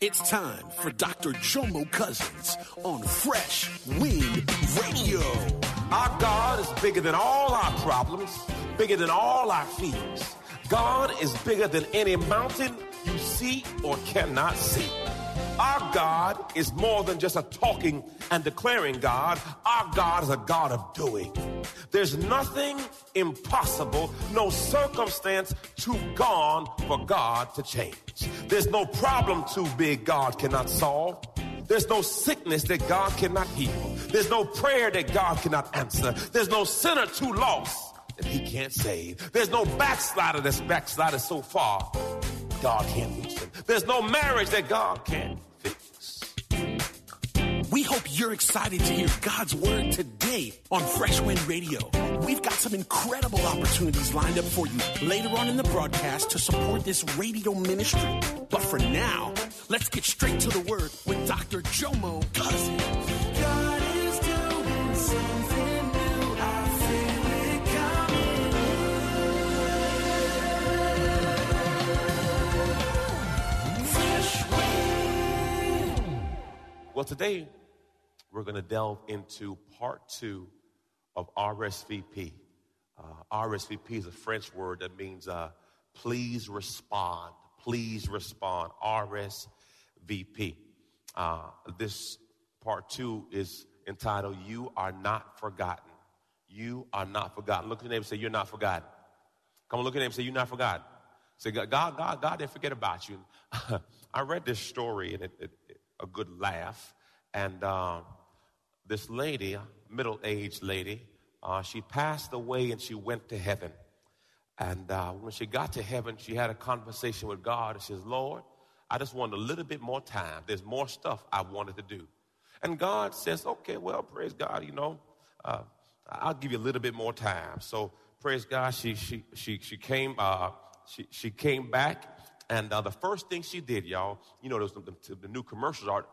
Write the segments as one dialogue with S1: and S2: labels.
S1: It's time for Dr. Jomo Cousins on Fresh Wind Radio.
S2: Our God is bigger than all our problems, bigger than all our fears. God is bigger than any mountain you see or cannot see. Our God is more than just a talking and declaring God. Our God is a God of doing. There's nothing impossible, no circumstance too gone for God to change. There's no problem too big God cannot solve. There's no sickness that God cannot heal. There's no prayer that God cannot answer. There's no sinner too lost that he can't save. There's no backslider that's backslided so far God can't reach. There's no marriage that God can't fix.
S1: We hope you're excited to hear God's word today on Fresh Wind Radio. We've got some incredible opportunities lined up for you later on in the broadcast to support this radio ministry. But for now, let's get straight to the word with Dr. Jomo Cousins.
S2: Well, today we're going to delve into part two of RSVP. Uh, RSVP is a French word that means uh, please respond. Please respond. RSVP. Uh, this part two is entitled You Are Not Forgotten. You are not forgotten. Look at your neighbor and say, You're not forgotten. Come on, look at him and say, You're not forgotten. Say, God, God, God, didn't forget about you. I read this story and it, it, a good laugh. And uh, this lady, middle aged lady, uh, she passed away and she went to heaven. And uh, when she got to heaven, she had a conversation with God and she says, Lord, I just want a little bit more time. There's more stuff I wanted to do. And God says, okay, well, praise God, you know, uh, I'll give you a little bit more time. So praise God, she, she, she, she came, uh, she, she came back. And uh, the first thing she did, y'all, you know, there's the, the, the new commercials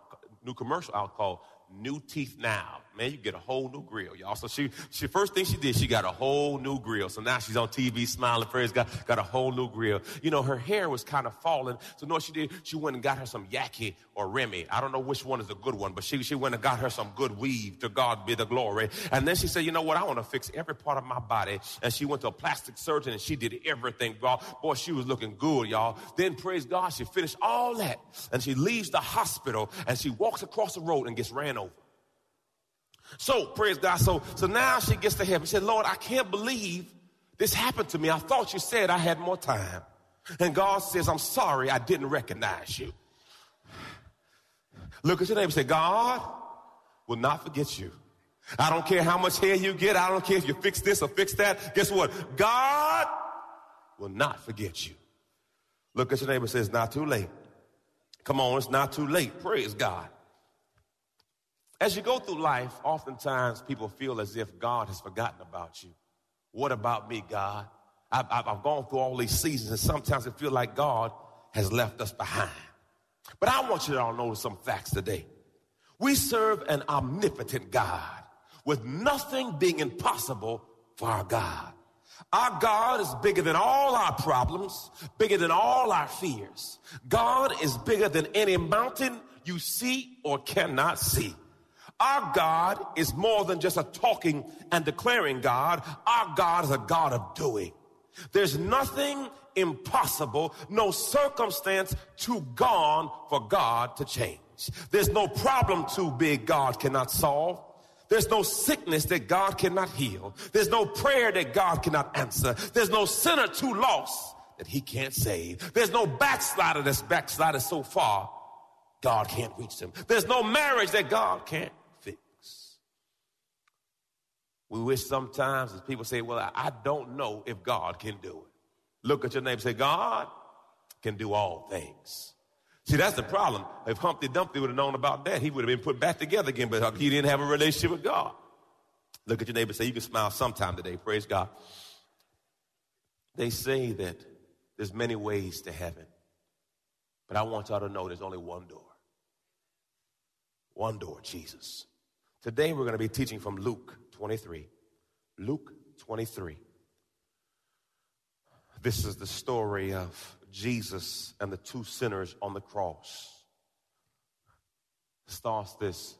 S2: new commercial out called New Teeth Now. Man, you get a whole new grill, y'all. So she, she first thing she did, she got a whole new grill. So now she's on TV smiling, praise God, got a whole new grill. You know, her hair was kind of falling. So you know what she did? She went and got her some Yaki or Remy. I don't know which one is a good one, but she, she went and got her some good weave. To God be the glory. And then she said, you know what? I want to fix every part of my body. And she went to a plastic surgeon and she did everything, bro. Boy, she was looking good, y'all. Then praise God, she finished all that. And she leaves the hospital and she walks across the road and gets ran over. So praise God. So so now she gets to heaven. She said, Lord, I can't believe this happened to me. I thought you said I had more time. And God says, I'm sorry I didn't recognize you. Look at your neighbor and say, God will not forget you. I don't care how much hair you get. I don't care if you fix this or fix that. Guess what? God will not forget you. Look at your neighbor and say, it's not too late. Come on, it's not too late. Praise God. As you go through life, oftentimes people feel as if God has forgotten about you. What about me, God? I've, I've, gone through all these seasons, and sometimes it feels like God has left us behind. But I want you to all know some facts today. We serve an omnipotent God with nothing being impossible for our God. Our God is bigger than all our problems, bigger than all our fears. God is bigger than any mountain you see or cannot see. Our God is more than just a talking and declaring God. Our God is a God of doing. There's nothing impossible, no circumstance too gone for God to change. There's no problem too big God cannot solve. There's no sickness that God cannot heal. There's no prayer that God cannot answer. There's no sinner too lost that he can't save. There's no backslider that's backslided so far God can't reach them. There's no marriage that God can't. We wish sometimes as people say, well, I don't know if God can do it. Look at your name say, God can do all things. See, that's the problem. If Humpty Dumpty would have known about that, he would have been put back together again, but he didn't have a relationship with God. Look at your neighbor say, You can smile sometime today. Praise God. They say that there's many ways to heaven, but I want y'all to know there's only one door. One door, Jesus. Today we're going to be teaching from Luke 23. Luke 23. This is the story of Jesus and the two sinners on the cross. Starts this.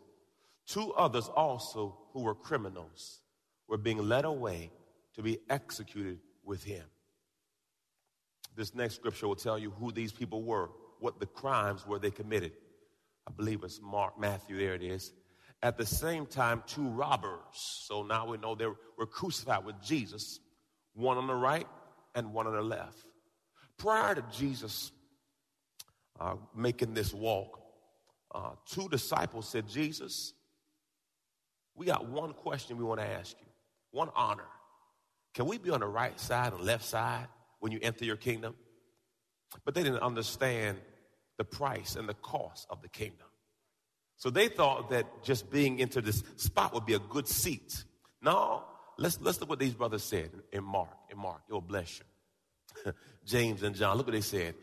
S2: Two others also who were criminals were being led away to be executed with him. This next scripture will tell you who these people were, what the crimes were they committed. I believe it's Mark, Matthew, there it is. At the same time, two robbers. So now we know they were crucified with Jesus, one on the right and one on the left. Prior to Jesus uh, making this walk, uh, two disciples said, Jesus, we got one question we want to ask you, one honor. Can we be on the right side and left side when you enter your kingdom? But they didn't understand the price and the cost of the kingdom. So they thought that just being into this spot would be a good seat. No, let's, let's look what these brothers said in Mark. In Mark, it will bless you. James and John, look what they said.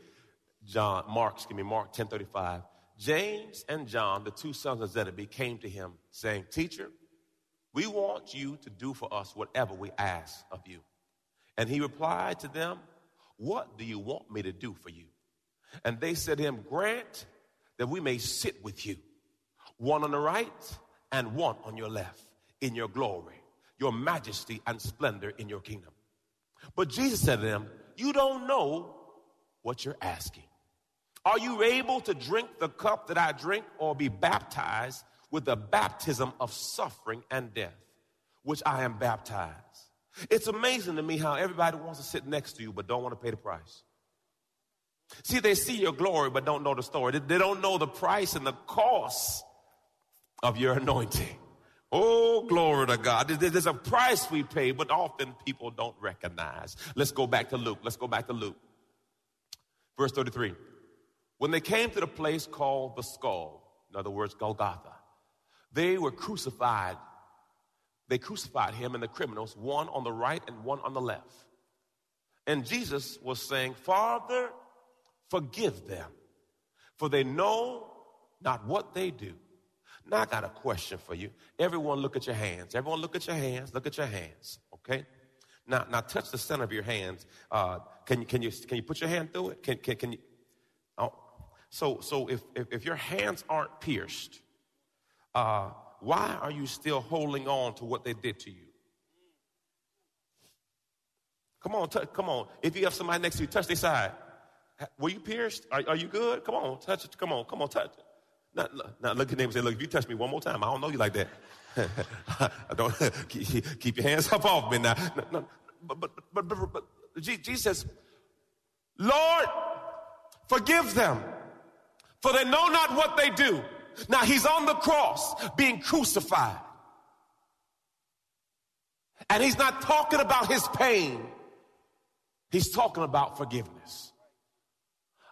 S2: John, Mark, excuse me, Mark 1035. James and John, the two sons of Zebedee, came to him saying, Teacher, we want you to do for us whatever we ask of you. And he replied to them, What do you want me to do for you? And they said to him, Grant that we may sit with you, one on the right and one on your left, in your glory, your majesty and splendor in your kingdom. But Jesus said to them, You don't know what you're asking. Are you able to drink the cup that I drink or be baptized with the baptism of suffering and death, which I am baptized? It's amazing to me how everybody wants to sit next to you but don't want to pay the price. See, they see your glory but don't know the story. They don't know the price and the cost of your anointing. Oh, glory to God. There's a price we pay, but often people don't recognize. Let's go back to Luke. Let's go back to Luke. Verse 33. When they came to the place called the skull, in other words, Golgotha, they were crucified. They crucified him and the criminals, one on the right and one on the left. And Jesus was saying, Father, forgive them, for they know not what they do. Now I got a question for you. Everyone look at your hands. Everyone look at your hands. Look at your hands. Okay? Now, now touch the center of your hands. Uh, can you, can you, can you put your hand through it? Can, can, can you? Oh, so, so if, if, if your hands aren't pierced, uh, why are you still holding on to what they did to you? Come on, t- come on. If you have somebody next to you, touch their side. Were you pierced? Are, are you good? Come on, touch it. Come on, come on, touch it. Now, now look at them and say, look, if you touch me one more time, I don't know you like that. I don't keep, keep, your hands up off me now. No, no, but, but, but, but, but Jesus Lord, forgive them for they know not what they do. Now he's on the cross being crucified. And he's not talking about his pain. He's talking about forgiveness.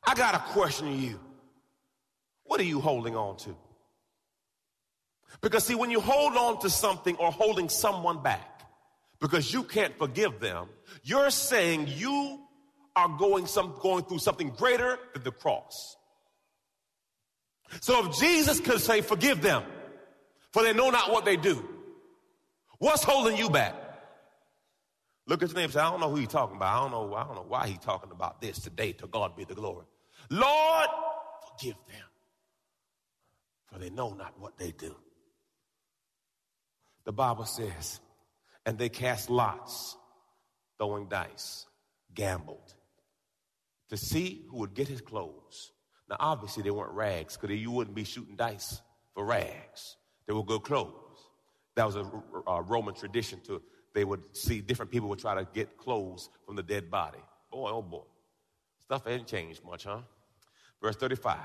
S2: I got a question to you. What are you holding on to? Because see, when you hold on to something or holding someone back because you can't forgive them, you're saying you are going some going through something greater than the cross. So if Jesus could say, forgive them, for they know not what they do, what's holding you back? Look at your name say, I don't know who he's talking about. I don't know, I don't know why he's talking about this today. To God be the glory. Lord, forgive them, for they know not what they do. The Bible says, and they cast lots, throwing dice, gambled, to see who would get his clothes. Now, obviously, they weren't rags because you wouldn't be shooting dice for rags. They were good clothes. That was a, a, Roman tradition to, they would see different people would try to get clothes from the dead body. Boy, oh boy. Stuff hadn't changed much, huh? Verse 35.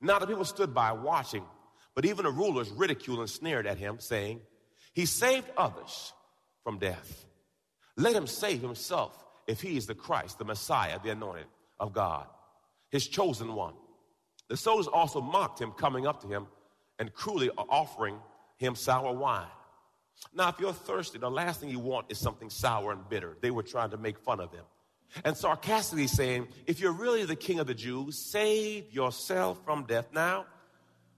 S2: Now the people stood by watching, but even the rulers ridiculed and sneered at him, saying, He saved others from death. Let him save himself if he is the Christ, the Messiah, the anointed of God his chosen one. The soldiers also mocked him, coming up to him and cruelly offering him sour wine. Now, if you're thirsty, the last thing you want is something sour and bitter. They were trying to make fun of him. And sarcastically saying, if you're really the king of the Jews, save yourself from death. Now,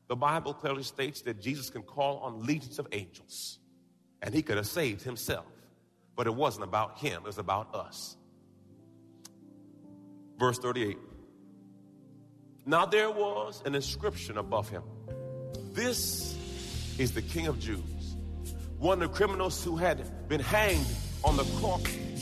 S2: the Bible clearly states that Jesus can call on legions of angels, and he could have saved himself. But it wasn't about him, it was about us. Verse 38. Now there was an inscription above him. This is the King of Jews. One of the criminals who had been hanged on the cross.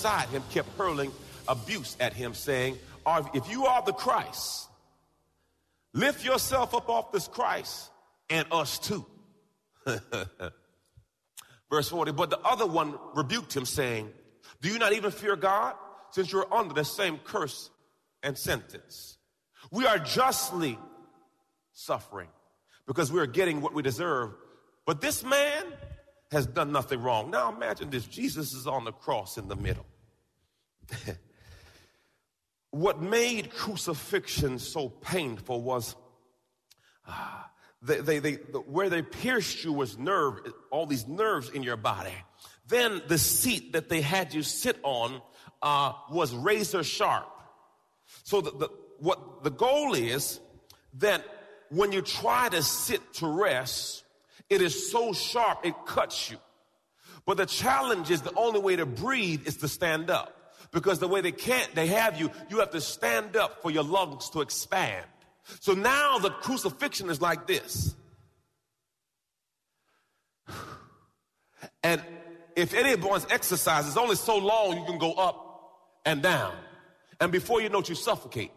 S2: Beside him kept hurling abuse at him, saying, If you are the Christ, lift yourself up off this Christ and us too. Verse 40, but the other one rebuked him, saying, Do you not even fear God, since you're under the same curse and sentence? We are justly suffering because we are getting what we deserve. But this man, has done nothing wrong. Now imagine this Jesus is on the cross in the middle. what made crucifixion so painful was uh, they, they, they, the, where they pierced you was nerve, all these nerves in your body. Then the seat that they had you sit on uh, was razor sharp. So the, the, what the goal is that when you try to sit to rest, it is so sharp, it cuts you. But the challenge is the only way to breathe is to stand up. Because the way they can't, they have you, you have to stand up for your lungs to expand. So now the crucifixion is like this. And if anyone's exercise is only so long, you can go up and down. And before you know it, you suffocate.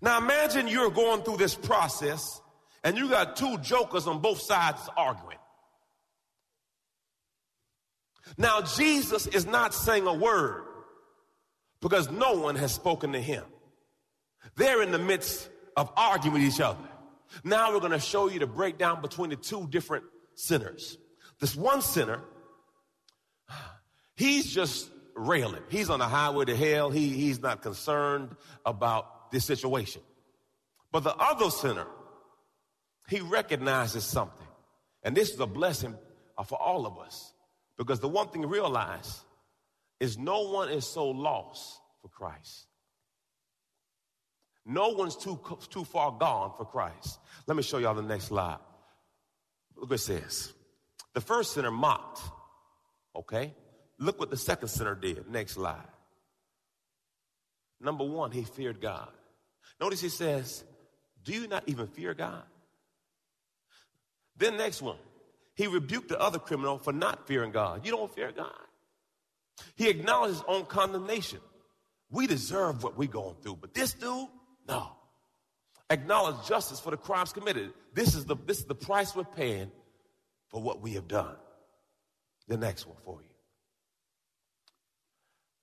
S2: Now imagine you're going through this process and you got two jokers on both sides arguing. Now, Jesus is not saying a word because no one has spoken to him. They're in the midst of arguing with each other. Now we're going to show you the breakdown between the two different sinners. This one sinner, he's just railing. He's on the highway to hell. He, he's not concerned about this situation. But the other sinner, he recognizes something. And this is a blessing uh, for all of us. Because the one thing to realize is no one is so lost for Christ. No one's too, too far gone for Christ. Let me show y'all the next slide. Look what it says. The first sinner mocked. Okay? Look what the second sinner did. Next slide. Number one, he feared God. Notice he says, Do you not even fear God? Then next one, he rebuked the other criminal for not fearing God. You don't fear God. He acknowledged his own condemnation. We deserve what we're going through, but this dude, no. Acknowledge justice for the crimes committed. This is the, this is the price we're paying for what we have done. The next one for you.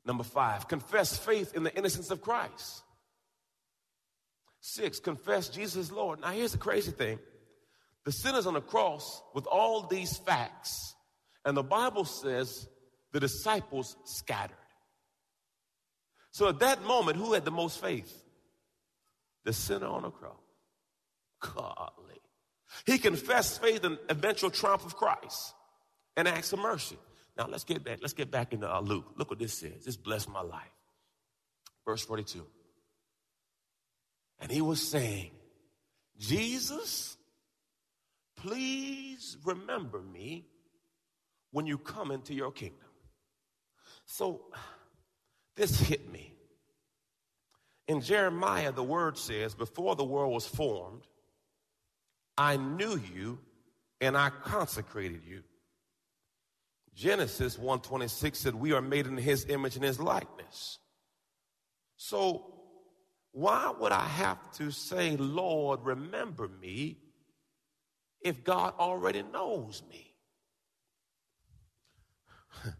S2: Number five, confess faith in the innocence of Christ. Six, confess Jesus Lord. Now, here's the crazy thing the sinners on the cross, with all these facts, and the Bible says the disciples scattered. So at that moment, who had the most faith? The sinner on the cross. Godly. He confessed faith in eventual triumph of Christ and asked for mercy. Now let's get back. Let's get back into uh, Luke. Look what this says. This blessed my life. Verse 42. And he was saying, Jesus, please remember me when you come into your kingdom. So this hit me. In Jeremiah, the word says, Before the world was formed, I knew you and I consecrated you. Genesis 1:26 said we are made in his image and his likeness. So why would I have to say, Lord, remember me if God already knows me?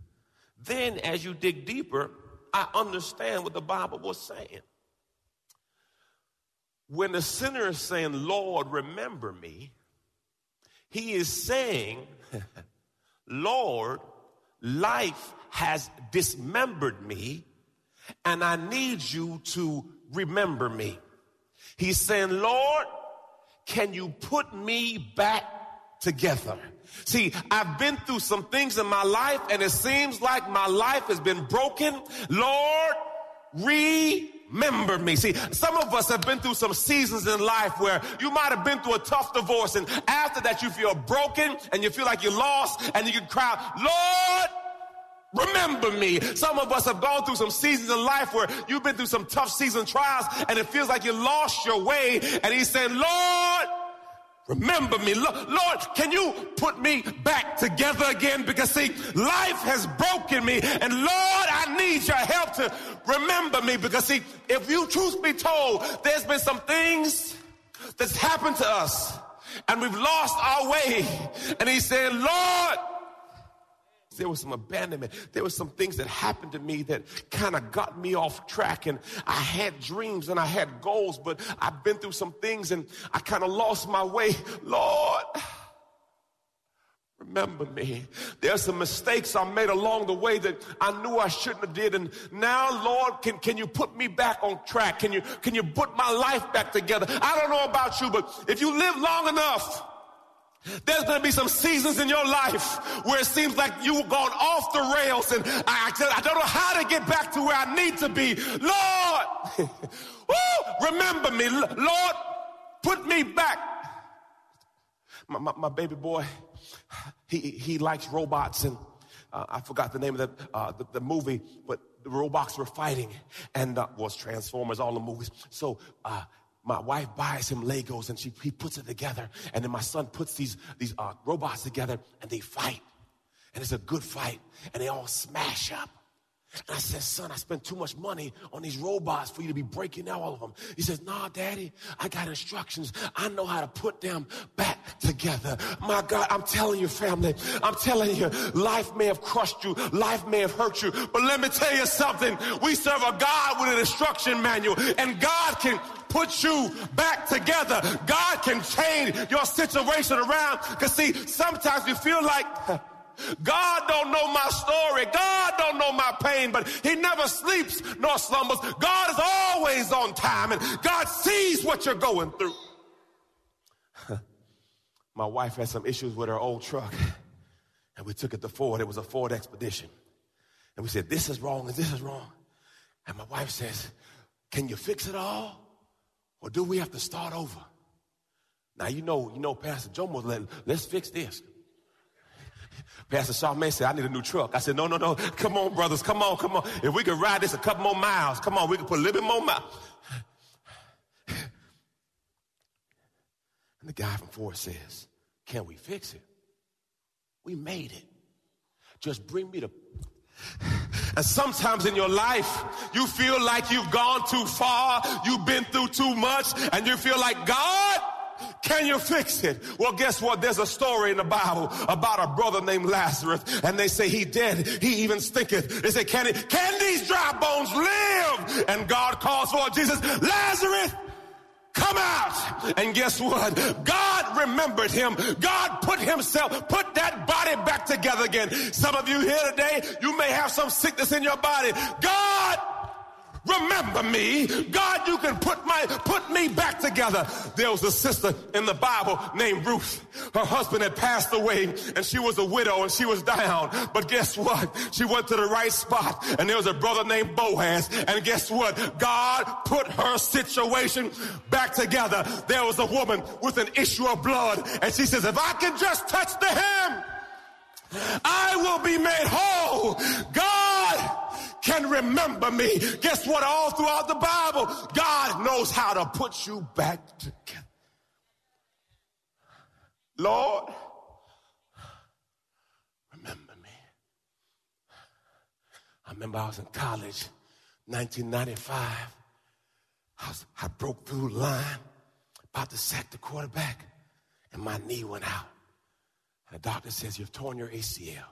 S2: then as you dig deeper, I understand what the Bible was saying. When the sinner is saying, Lord, remember me, he is saying, Lord, life has dismembered me and I need you to remember me. He's saying, Lord, can you put me back together? See, I've been through some things in my life and it seems like my life has been broken. Lord, remember me. See, some of us have been through some seasons in life where you might have been through a tough divorce and after that you feel broken and you feel like you're lost and you can cry, Lord, Remember me. Some of us have gone through some seasons in life where you've been through some tough season trials and it feels like you lost your way. And he's saying, Lord, remember me. Lord, can you put me back together again? Because see, life has broken me. And Lord, I need your help to remember me. Because see, if you truth be told, there's been some things that's happened to us and we've lost our way. And he's saying, Lord, there was some abandonment. There was some things that happened to me that kind of got me off track. And I had dreams and I had goals, but I've been through some things and I kind of lost my way. Lord, remember me. There's some mistakes I made along the way that I knew I shouldn't have did. And now, Lord, can, can you put me back on track? Can you, can you put my life back together? I don't know about you, but if you live long enough, there's going to be some seasons in your life where it seems like you've gone off the rails and I, I don't know how to get back to where I need to be. Lord, woo, remember me. Lord, put me back. My, my, my baby boy, he, he likes robots and uh, I forgot the name of the, uh, the, the, movie, but the robots were fighting and uh, was Transformers, all the movies. So, uh, my wife buys him Legos and she, he puts it together. And then my son puts these, these uh, robots together and they fight. And it's a good fight. And they all smash up. And I said, son, I spent too much money on these robots for you to be breaking all of them. He says, nah, daddy, I got instructions. I know how to put them back together. My God, I'm telling you, family, I'm telling you, life may have crushed you. Life may have hurt you. But let me tell you something. We serve a God with an instruction manual and God can put you back together. God can change your situation around. Cause see, sometimes you feel like, God don't know my story. God don't know my pain, but he never sleeps nor slumbers. God is always on time and God sees what you're going through. my wife had some issues with her old truck and we took it to Ford. It was a Ford Expedition. And we said, this is wrong and this is wrong. And my wife says, can you fix it all? Or do we have to start over? Now, you know, you know, Pastor was like, let's fix this. Pastor Charmaine said, I need a new truck. I said, no, no, no. Come on, brothers. Come on, come on. If we could ride this a couple more miles, come on, we can put a little bit more miles. And the guy from Ford says, can we fix it? We made it. Just bring me the and sometimes in your life, you feel like you've gone too far, you've been through too much, and you feel like, God, Can you fix it? Well, guess what? There's a story in the Bible about a brother named Lazarus, and they say he dead. He even stinketh. They say, can, can these dry bones live? And God calls for Jesus, Lazarus, come out. And guess what? God remembered him. God put himself, put that body back together again. Some of you here today, you may have some sickness in your body. God remember me. God, you can put my me back together. There was a sister in the Bible named Ruth. Her husband had passed away and she was a widow and she was down. But guess what? She went to the right spot and there was a brother named Boaz. And guess what? God put her situation back together. There was a woman with an issue of blood and she says, if I can just touch the hem, I will be made whole. God can remember me. Guess what? All throughout the Bible, God knows how to put you back together. Lord, remember me. I remember I was in college, 1995. I, was, I broke through the line, about to sack the quarterback, and my knee went out. And the doctor says, You've torn your ACL.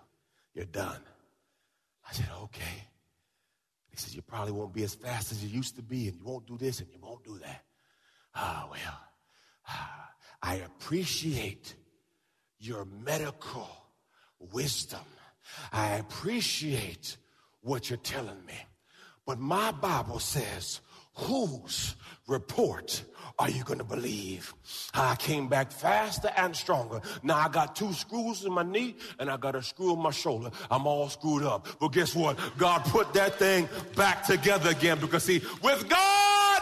S2: You're done. I said, Okay. He says, You probably won't be as fast as you used to be, and you won't do this and you won't do that. Ah, well, ah, I appreciate your medical wisdom. I appreciate what you're telling me. But my Bible says, whose report are you going to believe? I came back faster and stronger. Now I got two screws in my knee and I got a screw in my shoulder. I'm all screwed up. But guess what? God put that thing back together again because see, with God,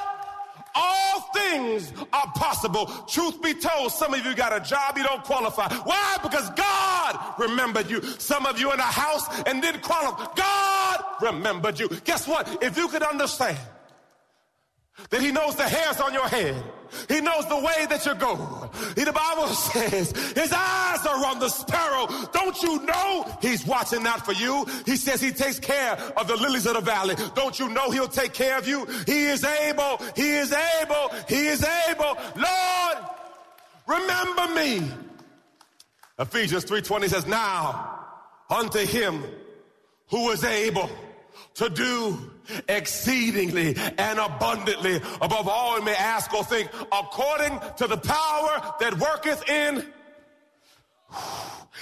S2: all things are possible. Truth be told, some of you got a job you don't qualify. Why? Because God remembered you. Some of you in a house and didn't qualify. God remembered you. Guess what? If you could understand that he knows the hairs on your head. He knows the way that you go. He, the Bible says his eyes are on the sparrow. Don't you know he's watching out for you? He says he takes care of the lilies of the valley. Don't you know he'll take care of you? He is able. He is able. He is able. Lord, remember me. Ephesians 3.20 says, now unto him who is able to do exceedingly and abundantly. Above all we may ask or think according to the power that worketh in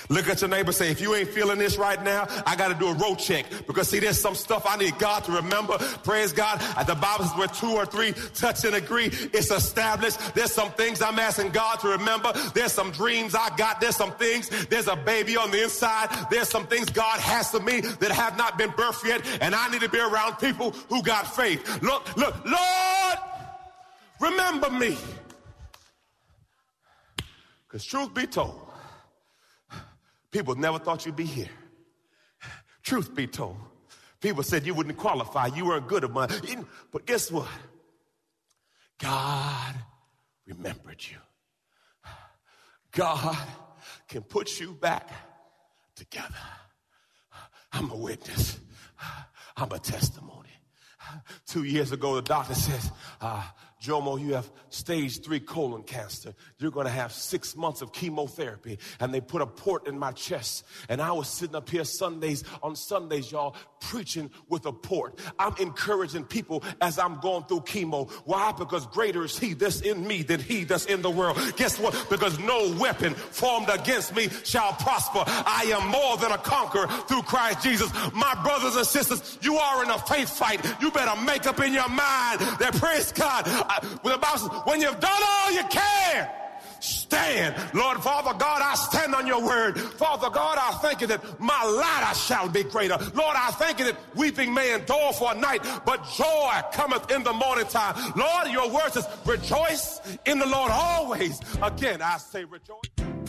S2: Look at your neighbor say, if you ain't feeling this right now, I got to do a road check because see, there's some stuff I need God to remember. Praise God. Uh, the Bible says where two or three touch and agree, it's established. There's some things I'm asking God to remember. There's some dreams I got. There's some things. There's a baby on the inside. There's some things God has for me that have not been birthed yet. And I need to be around people who got faith. Look, look, Lord, remember me. Because truth be told, People never thought you'd be here. Truth be told, people said you wouldn't qualify. You weren't good enough. But guess what? God remembered you. God can put you back together. I'm a witness. I'm a testimony. Two years ago, the doctor says, uh, Jomo, you have stage three colon cancer. You're going to have six months of chemotherapy. And they put a port in my chest. And I was sitting up here Sundays, on Sundays, y'all, preaching with a port. I'm encouraging people as I'm going through chemo. Why? Because greater is he that's in me than he that's in the world. Guess what? Because no weapon formed against me shall prosper. I am more than a conqueror through Christ Jesus. My brothers and sisters, you are in a faith fight. You better make up in your mind that praise God I, the Bible says, when you've done all you can, stand. Lord, Father God, I stand on your word. Father God, I thank you that my latter shall be greater. Lord, I thank you that weeping may endure for a night, but joy cometh in the morning time. Lord, your word says, rejoice in the Lord always. Again, I say rejoice.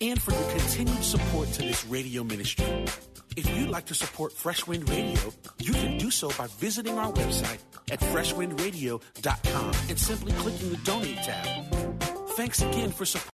S1: and for your continued support to this radio ministry. If you'd like to support Fresh Wind Radio, you can do so by visiting our website at freshwindradio.com and simply clicking the donate tab. Thanks again for supporting.